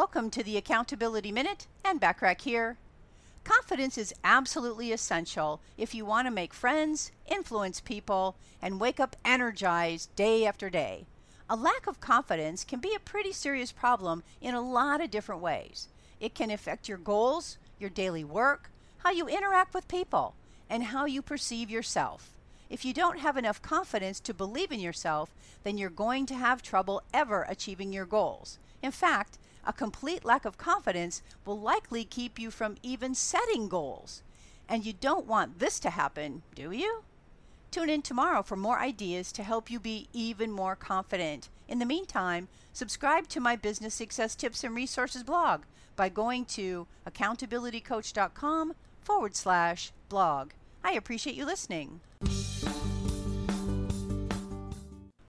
Welcome to the Accountability Minute and Backrack here. Confidence is absolutely essential if you want to make friends, influence people, and wake up energized day after day. A lack of confidence can be a pretty serious problem in a lot of different ways. It can affect your goals, your daily work, how you interact with people, and how you perceive yourself. If you don't have enough confidence to believe in yourself, then you're going to have trouble ever achieving your goals. In fact, a complete lack of confidence will likely keep you from even setting goals. And you don't want this to happen, do you? Tune in tomorrow for more ideas to help you be even more confident. In the meantime, subscribe to my business success tips and resources blog by going to accountabilitycoach.com forward slash blog. I appreciate you listening.